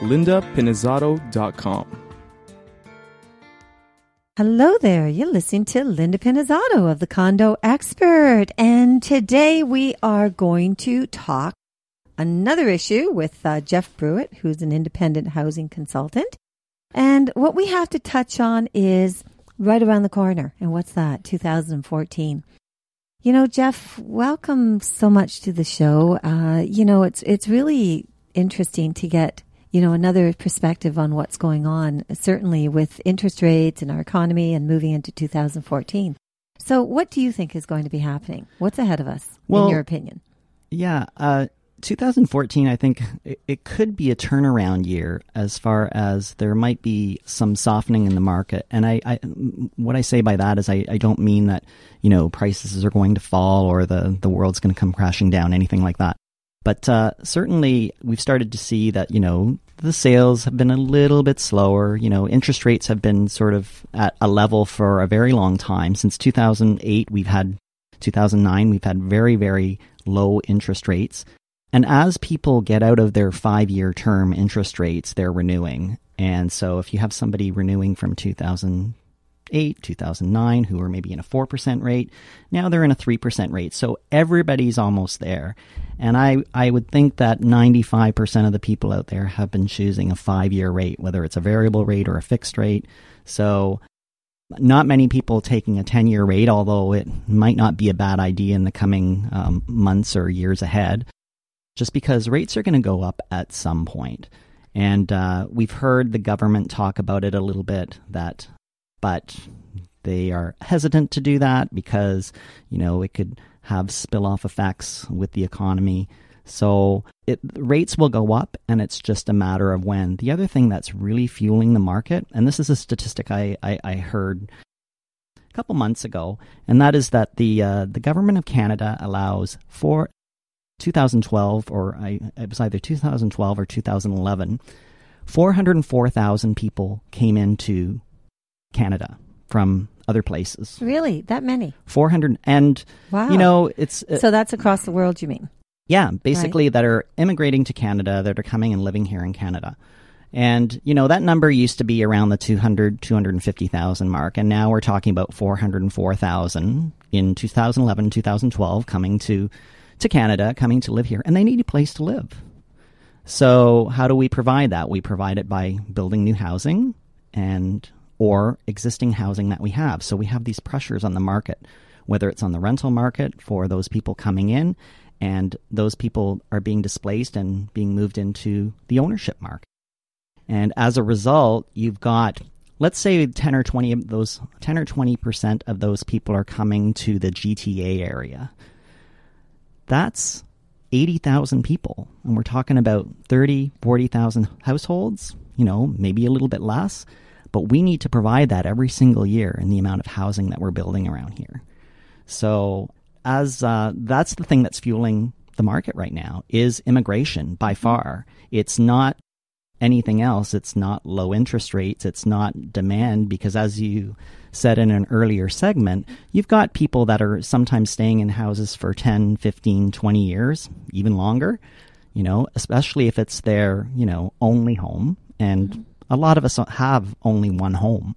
lindapinizzotto.com. Hello there. You're listening to Linda Pinizzotto of the Condo Expert. And today we are going to talk another issue with uh, Jeff Brewitt, who's an independent housing consultant. And what we have to touch on is right around the corner. And what's that? 2014. You know, Jeff, welcome so much to the show. Uh, you know, it's it's really interesting to get you know another perspective on what's going on. Certainly with interest rates and our economy and moving into 2014. So, what do you think is going to be happening? What's ahead of us, Well, in your opinion? Yeah, uh, 2014, I think it, it could be a turnaround year as far as there might be some softening in the market. And I, I what I say by that is I, I don't mean that you know prices are going to fall or the the world's going to come crashing down, anything like that. But uh, certainly, we've started to see that you know the sales have been a little bit slower. You know, interest rates have been sort of at a level for a very long time. Since 2008, we've had 2009, we've had very very low interest rates. And as people get out of their five year term interest rates, they're renewing. And so if you have somebody renewing from 2008, 2009, who were maybe in a 4% rate, now they're in a 3% rate. So everybody's almost there. And I, I would think that 95% of the people out there have been choosing a five year rate, whether it's a variable rate or a fixed rate. So not many people taking a 10 year rate, although it might not be a bad idea in the coming um, months or years ahead just because rates are going to go up at some point. And uh, we've heard the government talk about it a little bit that, but they are hesitant to do that because, you know, it could have spill off effects with the economy. So it, rates will go up, and it's just a matter of when. The other thing that's really fueling the market, and this is a statistic I, I, I heard a couple months ago, and that is that the uh, the government of Canada allows for 2012, or I, it was either 2012 or 2011, 404,000 people came into Canada from other places. Really, that many? 400, and Wow. you know, it's uh, So that's across the world, you mean? yeah, basically that are immigrating to Canada, that are coming and living here in Canada. And, you know, that number used to be around the 200, 250,000 mark. And now we're talking about 404,000 in 2011, 2012 coming to, to Canada, coming to live here. And they need a place to live. So how do we provide that? We provide it by building new housing and or existing housing that we have. So we have these pressures on the market, whether it's on the rental market for those people coming in and those people are being displaced and being moved into the ownership market. And as a result, you've got let's say 10 or 20 of those 10 or 20% of those people are coming to the GTA area. That's 80,000 people. And we're talking about 30, 40,000 households, you know, maybe a little bit less, but we need to provide that every single year in the amount of housing that we're building around here. So, as uh, that's the thing that's fueling the market right now is immigration by far. It's not anything else. It's not low interest rates. It's not demand because, as you said in an earlier segment, you've got people that are sometimes staying in houses for 10, 15, 20 years, even longer, you know, especially if it's their, you know, only home. And a lot of us have only one home.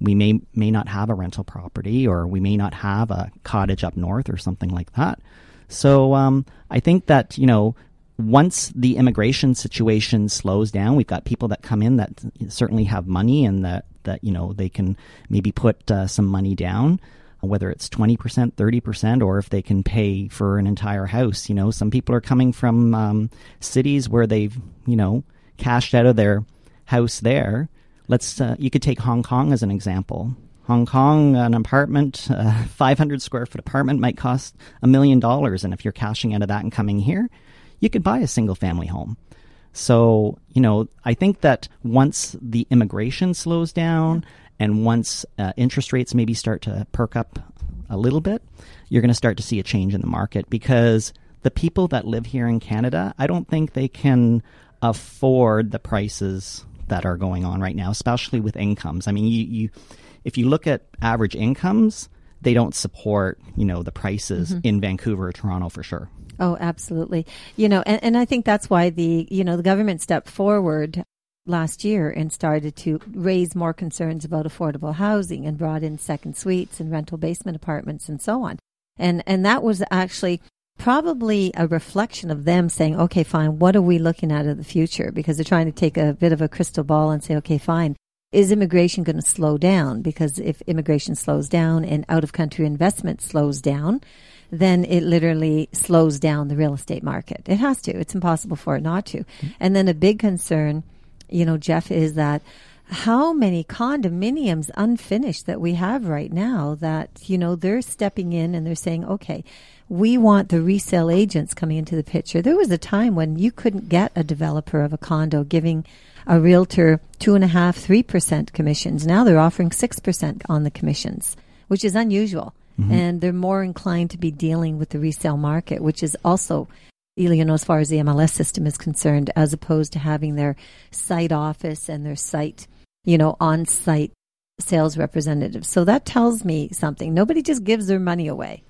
We may may not have a rental property, or we may not have a cottage up north, or something like that. So um, I think that you know once the immigration situation slows down, we've got people that come in that certainly have money and that that you know they can maybe put uh, some money down, whether it's twenty percent, thirty percent, or if they can pay for an entire house. You know, some people are coming from um, cities where they've you know cashed out of their house there. Let's uh, you could take Hong Kong as an example. Hong Kong, an apartment, uh, 500 square foot apartment might cost a million dollars, and if you're cashing out of that and coming here, you could buy a single family home. So, you know, I think that once the immigration slows down and once uh, interest rates maybe start to perk up a little bit, you're going to start to see a change in the market because the people that live here in Canada, I don't think they can afford the prices that are going on right now, especially with incomes. I mean, you, you if you look at average incomes, they don't support, you know, the prices Mm-hmm. in Vancouver or Toronto for sure. Oh, absolutely. You know, and, and I think that's why the, you know, the government stepped forward last year and started to raise more concerns about affordable housing and brought in second suites and rental basement apartments and so on. And, and that was actually probably a reflection of them saying, okay, fine, what are we looking at in the future? Because they're trying to take a bit of a crystal ball and say, okay, fine. Is immigration going to slow down? Because if immigration slows down and out of country investment slows down, then it literally slows down the real estate market. It has to. It's impossible for it not to. Mm-hmm. And then a big concern, you know, Jeff, is that how many condominiums unfinished that we have right now that, you know, they're stepping in and they're saying, okay, we want the resale agents coming into the picture. There was a time when you couldn't get a developer of a condo giving a realtor two and a half, three percent commissions. Now they're offering six percent on the commissions, which is unusual. Mm-hmm. And they're more inclined to be dealing with the resale market, which is also you know, as far as the MLS system is concerned, as opposed to having their site office and their site, you know, on site sales representatives. So that tells me something. Nobody just gives their money away.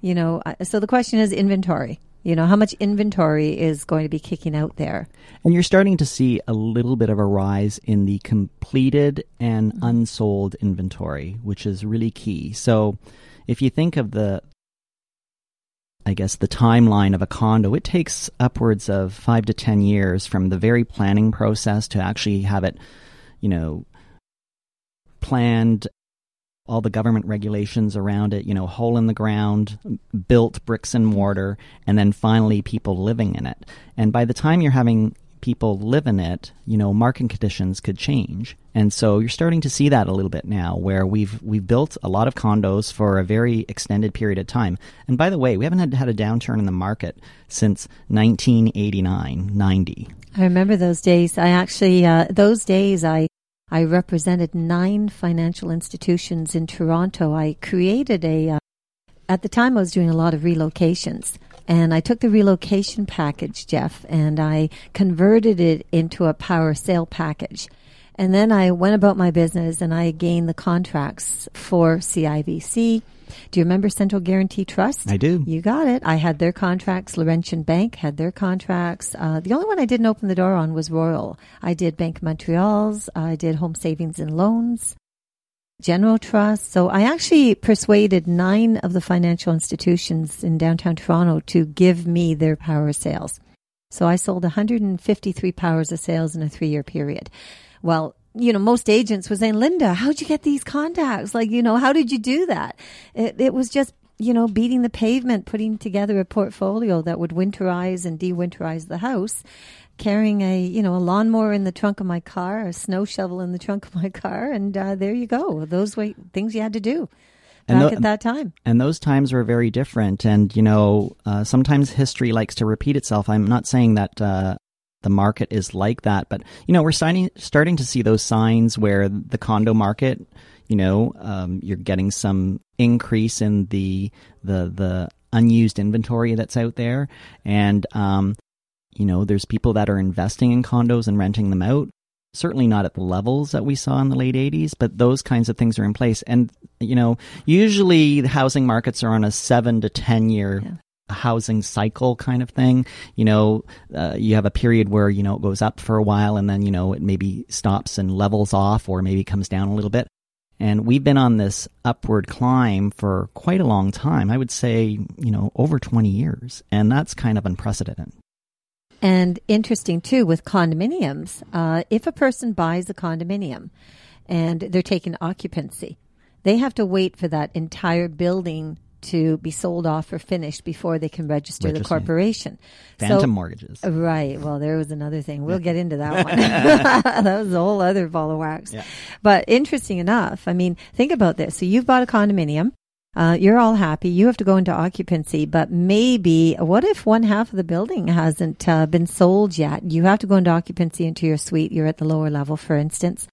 You know, uh, so the question is inventory. You know, how much inventory is going to be kicking out there? And you're starting to see a little bit of a rise in the completed and unsold inventory, which is really key. So if you think of the I guess the timeline of a condo, it takes upwards of five to ten years from the very planning process to actually have it, you know, planned, all the government regulations around it, you know, hole in the ground, built bricks and mortar, and then finally people living in it. And by the time you're having people live in it, you know, market conditions could change. And so you're starting to see that a little bit now where we've we've built a lot of condos for a very extended period of time. And by the way, we haven't had, had a downturn in the market since 1989, 90. I remember those days. I actually, uh, those days, I, I represented nine financial institutions in Toronto. I created a, uh, at the time I was doing a lot of relocations. And I took the relocation package, Jeff, and I converted it into a power sale package. And then I went about my business and I gained the contracts for CIBC. Do you remember Central Guarantee Trust? I do. You got it. I had their contracts. Laurentian Bank had their contracts. Uh, the only one I didn't open the door on was Royal. I did Bank Montreal's. I did Home Savings and Loans, General Trust. So I actually persuaded nine of the financial institutions in downtown Toronto to give me their power sales. So I sold 153 powers of sales in a three year period. Well, you know, most agents were saying, Linda, how'd you get these contacts? Like, you know, how did you do that? It, it was just, you know, beating the pavement, putting together a portfolio that would winterize and de-winterize the house, carrying a, you know, a lawnmower in the trunk of my car, a snow shovel in the trunk of my car. And uh, there you go. Those were things you had to do back tho- at that time. and those times were very different. And you know, uh, sometimes history likes to repeat itself. I'm not saying that uh, the market is like that, but you know, we're starting starting to see those signs where the condo market, you know, um, you're getting some increase in the the the unused inventory that's out there, and um, you know, there's people that are investing in condos and renting them out. Certainly not at the levels that we saw in the late 80s, but those kinds of things are in place. And, you know, usually the housing markets are on a seven to 10 year housing cycle kind of thing. You know, uh, you have a period where, you know, it goes up for a while and then, you know, it maybe stops and levels off or maybe comes down a little bit. And we've been on this upward climb for quite a long time. I would say, you know, over 20 years. And that's kind of unprecedented. And interesting too with condominiums, uh, if a person buys a condominium and they're taking occupancy, they have to wait for that entire building to be sold off or finished before they can register the corporation. Phantom So- mortgages. Right. Well, there was another thing. We'll get into that one. that was a whole other ball of wax. Yeah. But interesting enough, I mean, think about this. So you've bought a condominium Uh, you're all happy. You have to go into occupancy, but maybe what if one half of the building hasn't uh, been sold yet? You have to go into occupancy into your suite. You're at the lower level, for instance.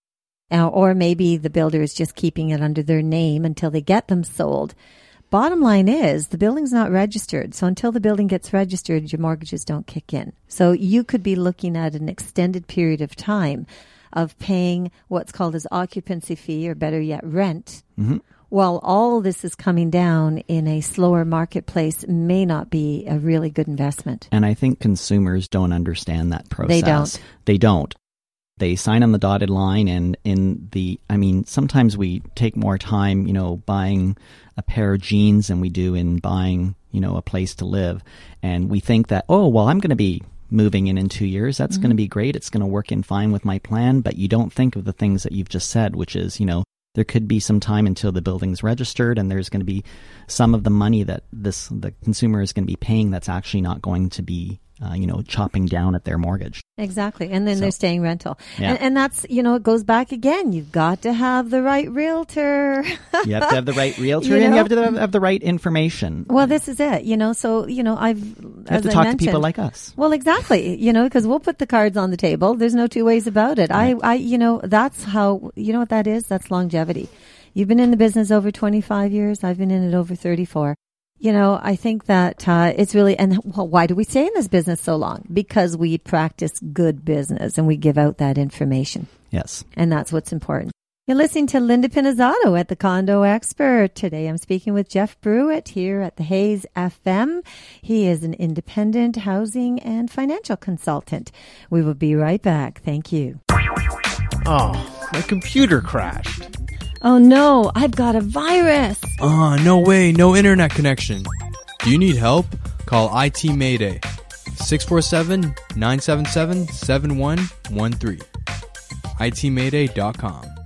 Uh, or maybe the builder is just keeping it under their name until they get them sold. Bottom line is the building's not registered. So until the building gets registered, your mortgages don't kick in. So you could be looking at an extended period of time of paying what's called as occupancy fee or better yet rent. Mm-hmm. While all this is coming down in a slower marketplace may not be a really good investment. And I think consumers don't understand that process. They don't. They don't. They sign on the dotted line, and in the, I mean, sometimes we take more time, you know, buying a pair of jeans than we do in buying, you know, a place to live. And we think that, oh, well, I'm going to be moving in in two years. That's going to mm-hmm. be great. It's going to work in fine with my plan. But you don't think of the things that you've just said, which is, you know, there could be some time until the building's registered, and there's going to be some of the money that this the consumer is going to be paying that's actually not going to be, uh, you know, chopping down at their mortgage. Exactly. And then So- they're staying rental. Yeah. And, and that's, you know, it goes back again. You've got to have the right realtor. You have to have the right realtor, You and you have to have, have the right information. well, this is it, you know, so, you know, I've, you as have to I talk to people like us. Well, exactly. You know, because we'll put the cards on the table. There's no two ways about it. I, I, you know, that's how, you know what that is? That's longevity. You've been in the business over 25 years. I've been in it over 34. You know, I think that uh, it's really, and well, why do we stay in this business so long? Because we practice good business and we give out that information. Yes. And that's what's important. You're listening to Linda Pinizzotto at the Condo Expert. Today I'm speaking with Jeff Brewitt here at the Hayes FM. He is an independent housing and financial consultant. We will be right back. Thank you. Oh, my computer crashed. Oh no, I've got a virus. Ah, no way, no internet connection. Do you need help? Call IT Mayday 647 977 7113. ITMayday.com.